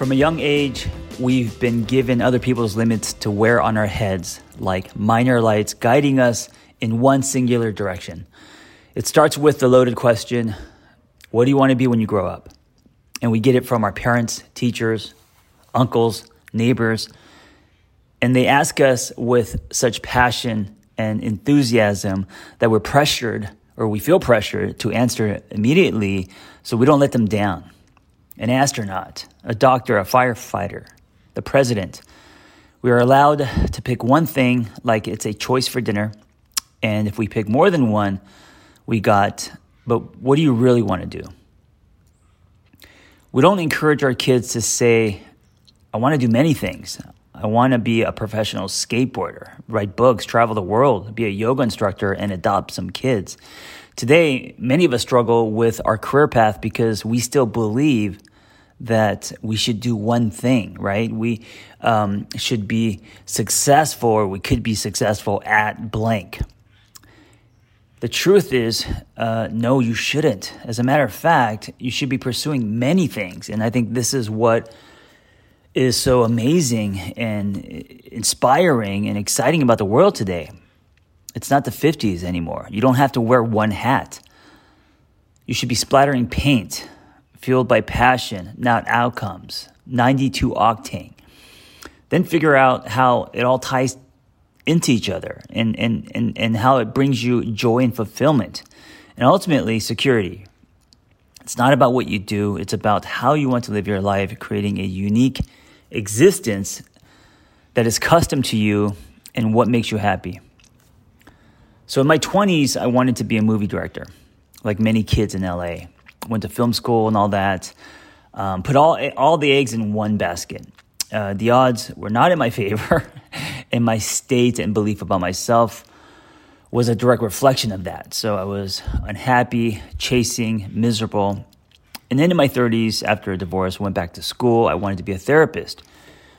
From a young age, we've been given other people's limits to wear on our heads, like miner lights guiding us in one singular direction. It starts with the loaded question What do you want to be when you grow up? And we get it from our parents, teachers, uncles, neighbors. And they ask us with such passion and enthusiasm that we're pressured or we feel pressured to answer immediately so we don't let them down an astronaut, a doctor, a firefighter, the president. We are allowed to pick one thing like it's a choice for dinner. And if we pick more than one, we got, but what do you really want to do? We don't encourage our kids to say, I want to do many things. I want to be a professional skateboarder, write books, travel the world, be a yoga instructor, and adopt some kids. Today, many of us struggle with our career path because we still believe that we should do one thing, right? We um, should be successful, or we could be successful at blank. The truth is, uh, no, you shouldn't. As a matter of fact, you should be pursuing many things. And I think this is what is so amazing and inspiring and exciting about the world today. It's not the 50s anymore. You don't have to wear one hat. You should be splattering paint fueled by passion, not outcomes, 92 octane. Then figure out how it all ties into each other and, and, and, and how it brings you joy and fulfillment and ultimately security. It's not about what you do, it's about how you want to live your life, creating a unique existence that is custom to you and what makes you happy. So in my 20s, I wanted to be a movie director, like many kids in LA went to film school and all that. Um, put all all the eggs in one basket. Uh, the odds were not in my favor, and my state and belief about myself was a direct reflection of that. So I was unhappy, chasing, miserable. And then in my 30s, after a divorce, went back to school. I wanted to be a therapist.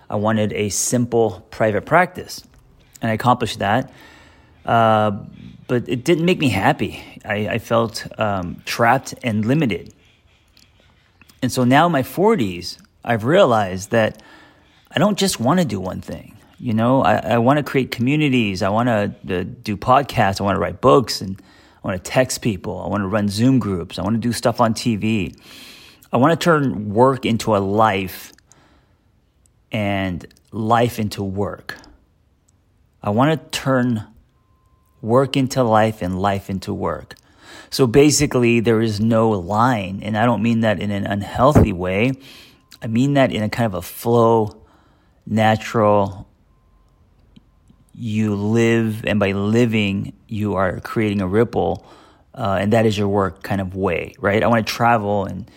I wanted a simple private practice, and I accomplished that. Uh, but it didn't make me happy. I, I felt um, trapped and limited. And so now in my 40s, I've realized that I don't just want to do one thing. You know, I, I want to create communities. I want to uh, do podcasts. I want to write books and I want to text people. I want to run Zoom groups. I want to do stuff on TV. I want to turn work into a life and life into work. I want to turn work into life and life into work. So basically, there is no line. And I don't mean that in an unhealthy way. I mean that in a kind of a flow, natural, you live, and by living, you are creating a ripple, uh, and that is your work kind of way, right? I want to travel and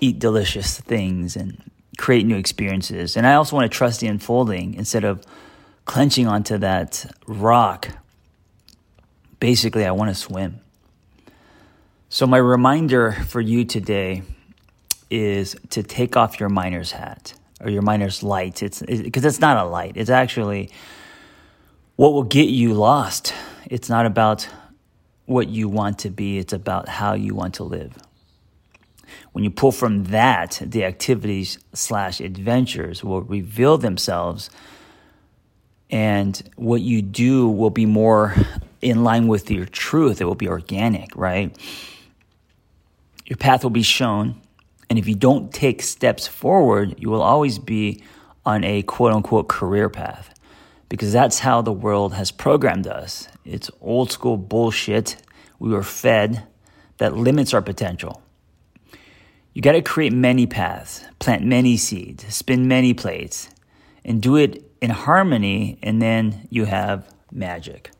eat delicious things and create new experiences. And I also want to trust the unfolding instead of clenching onto that rock. Basically, I want to swim. So, my reminder for you today is to take off your miner's hat or your miner's light. It's because it, it's not a light. It's actually what will get you lost. It's not about what you want to be. It's about how you want to live. When you pull from that, the activities slash adventures will reveal themselves, and what you do will be more in line with your truth. It will be organic, right? Your path will be shown, and if you don't take steps forward, you will always be on a quote unquote career path because that's how the world has programmed us. It's old school bullshit we were fed that limits our potential. You got to create many paths, plant many seeds, spin many plates, and do it in harmony, and then you have magic.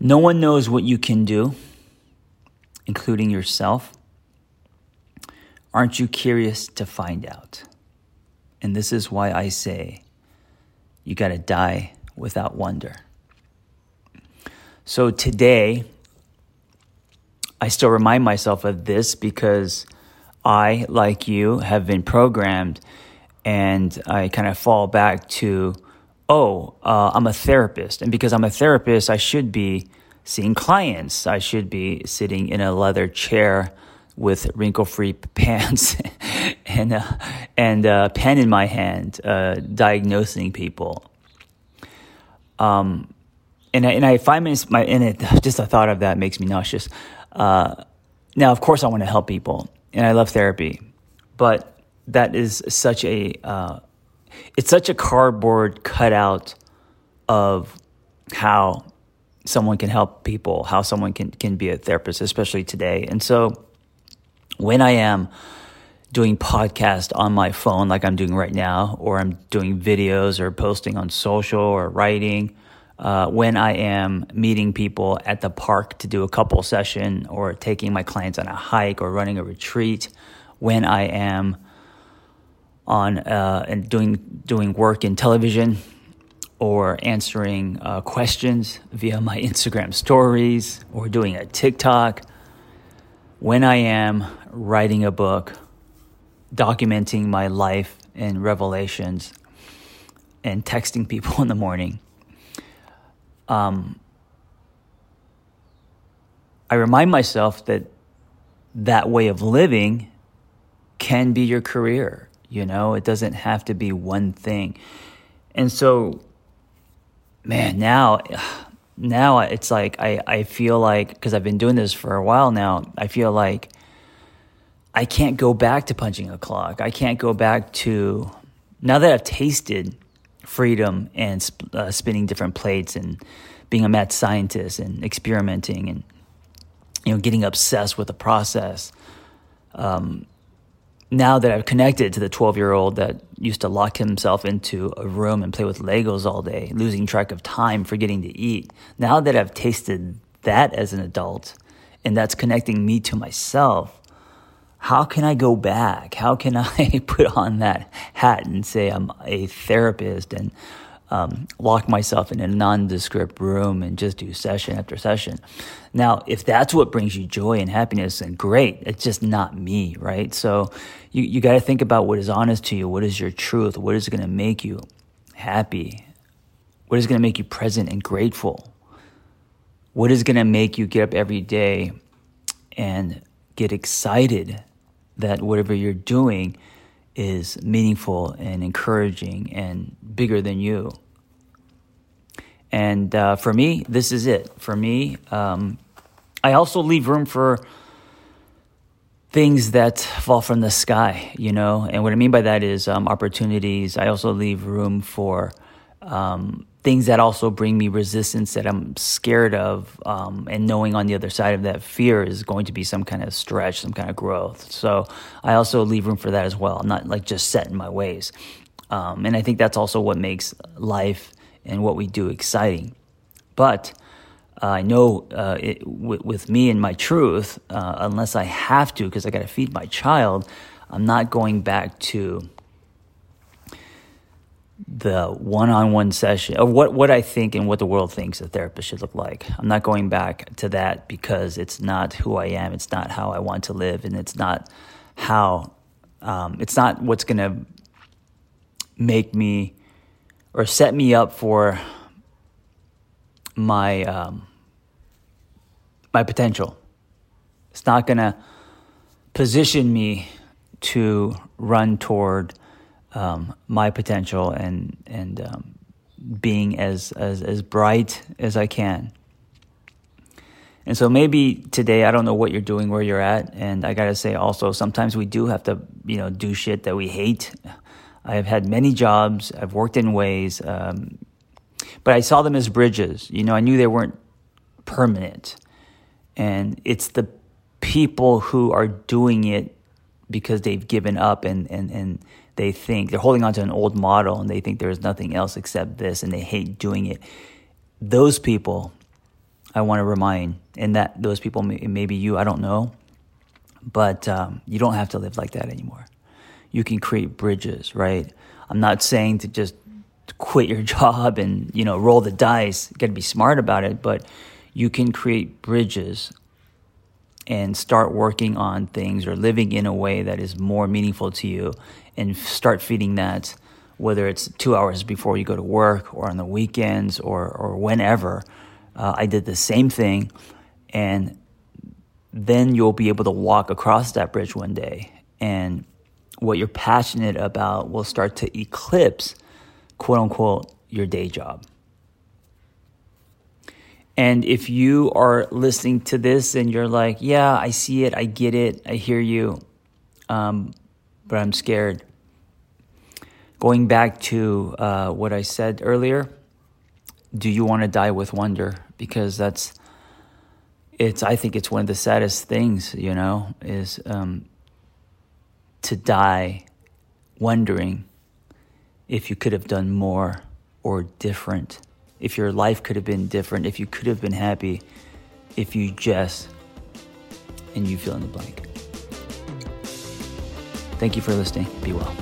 No one knows what you can do, including yourself. Aren't you curious to find out? And this is why I say you got to die without wonder. So today, I still remind myself of this because I, like you, have been programmed and I kind of fall back to, oh, uh, I'm a therapist. And because I'm a therapist, I should be seeing clients. I should be sitting in a leather chair with wrinkle free pants and, uh, and a pen in my hand, uh, diagnosing people. Um, and I, and I minutes my and it just the thought of that makes me nauseous. Uh, now, of course, I want to help people, and I love therapy, but that is such a uh, it's such a cardboard cutout of how someone can help people, how someone can can be a therapist, especially today. And so, when I am doing podcast on my phone, like I'm doing right now, or I'm doing videos or posting on social or writing uh, when I am meeting people at the park to do a couple session or taking my clients on a hike or running a retreat, when I am on uh, and doing doing work in television or answering uh, questions via my Instagram stories or doing a TikTok, when I am writing a book, documenting my life and revelations, and texting people in the morning um, I remind myself that that way of living can be your career. You know, it doesn't have to be one thing. And so, man, now, now it's like I, I feel like, because I've been doing this for a while now, I feel like I can't go back to punching a clock. I can't go back to, now that I've tasted freedom and uh, spinning different plates and being a mad scientist and experimenting and you know getting obsessed with the process. Um, now that I've connected to the 12 year old that used to lock himself into a room and play with Legos all day, losing track of time, forgetting to eat, now that I've tasted that as an adult and that's connecting me to myself, how can I go back? How can I put on that hat and say I'm a therapist and um, lock myself in a nondescript room and just do session after session? Now, if that's what brings you joy and happiness, then great. It's just not me, right? So you, you got to think about what is honest to you. What is your truth? What is going to make you happy? What is going to make you present and grateful? What is going to make you get up every day and get excited that whatever you're doing is meaningful and encouraging and bigger than you. And uh, for me, this is it. For me, um, I also leave room for things that fall from the sky, you know. And what I mean by that is um, opportunities. I also leave room for um, things that also bring me resistance that I'm scared of, um, and knowing on the other side of that fear is going to be some kind of stretch, some kind of growth. So I also leave room for that as well. I'm not like just set in my ways. Um, and I think that's also what makes life and what we do exciting. But uh, I know uh, it, w- with me and my truth, uh, unless I have to, because I got to feed my child, I'm not going back to the one-on-one session of what, what I think and what the world thinks a therapist should look like. I'm not going back to that because it's not who I am. It's not how I want to live, and it's not how um, it's not what's going to make me or set me up for my um, my potential. It's not going to position me to run toward um, my potential and and um, being as, as as bright as I can. And so maybe today I don't know what you're doing where you're at, and I gotta say also sometimes we do have to you know do shit that we hate. I have had many jobs. I've worked in ways, um, but I saw them as bridges. You know, I knew they weren't permanent, and it's the people who are doing it because they've given up and and and they think they're holding on to an old model and they think there's nothing else except this and they hate doing it. Those people, I want to remind, and that those people, maybe you, I don't know, but um, you don't have to live like that anymore. You can create bridges, right? I'm not saying to just quit your job and you know roll the dice. Got to be smart about it, but you can create bridges and start working on things or living in a way that is more meaningful to you and start feeding that whether it's two hours before you go to work or on the weekends or, or whenever uh, i did the same thing. And then you'll be able to walk across that bridge one day. And what you're passionate about will start to eclipse quote unquote your day job and if you are listening to this and you're like, yeah, I see it, I get it, I hear you, um, but I'm scared. Going back to uh, what I said earlier, do you want to die with wonder? Because that's, it's, I think it's one of the saddest things, you know, is um, to die wondering if you could have done more or different if your life could have been different, if you could have been happy, if you just, and you fill in the blank. Thank you for listening. Be well.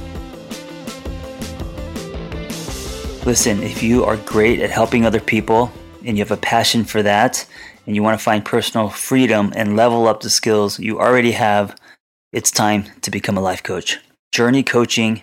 Listen, if you are great at helping other people and you have a passion for that, and you want to find personal freedom and level up the skills you already have, it's time to become a life coach. Journey Coaching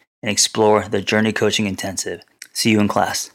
and explore the Journey Coaching Intensive. See you in class.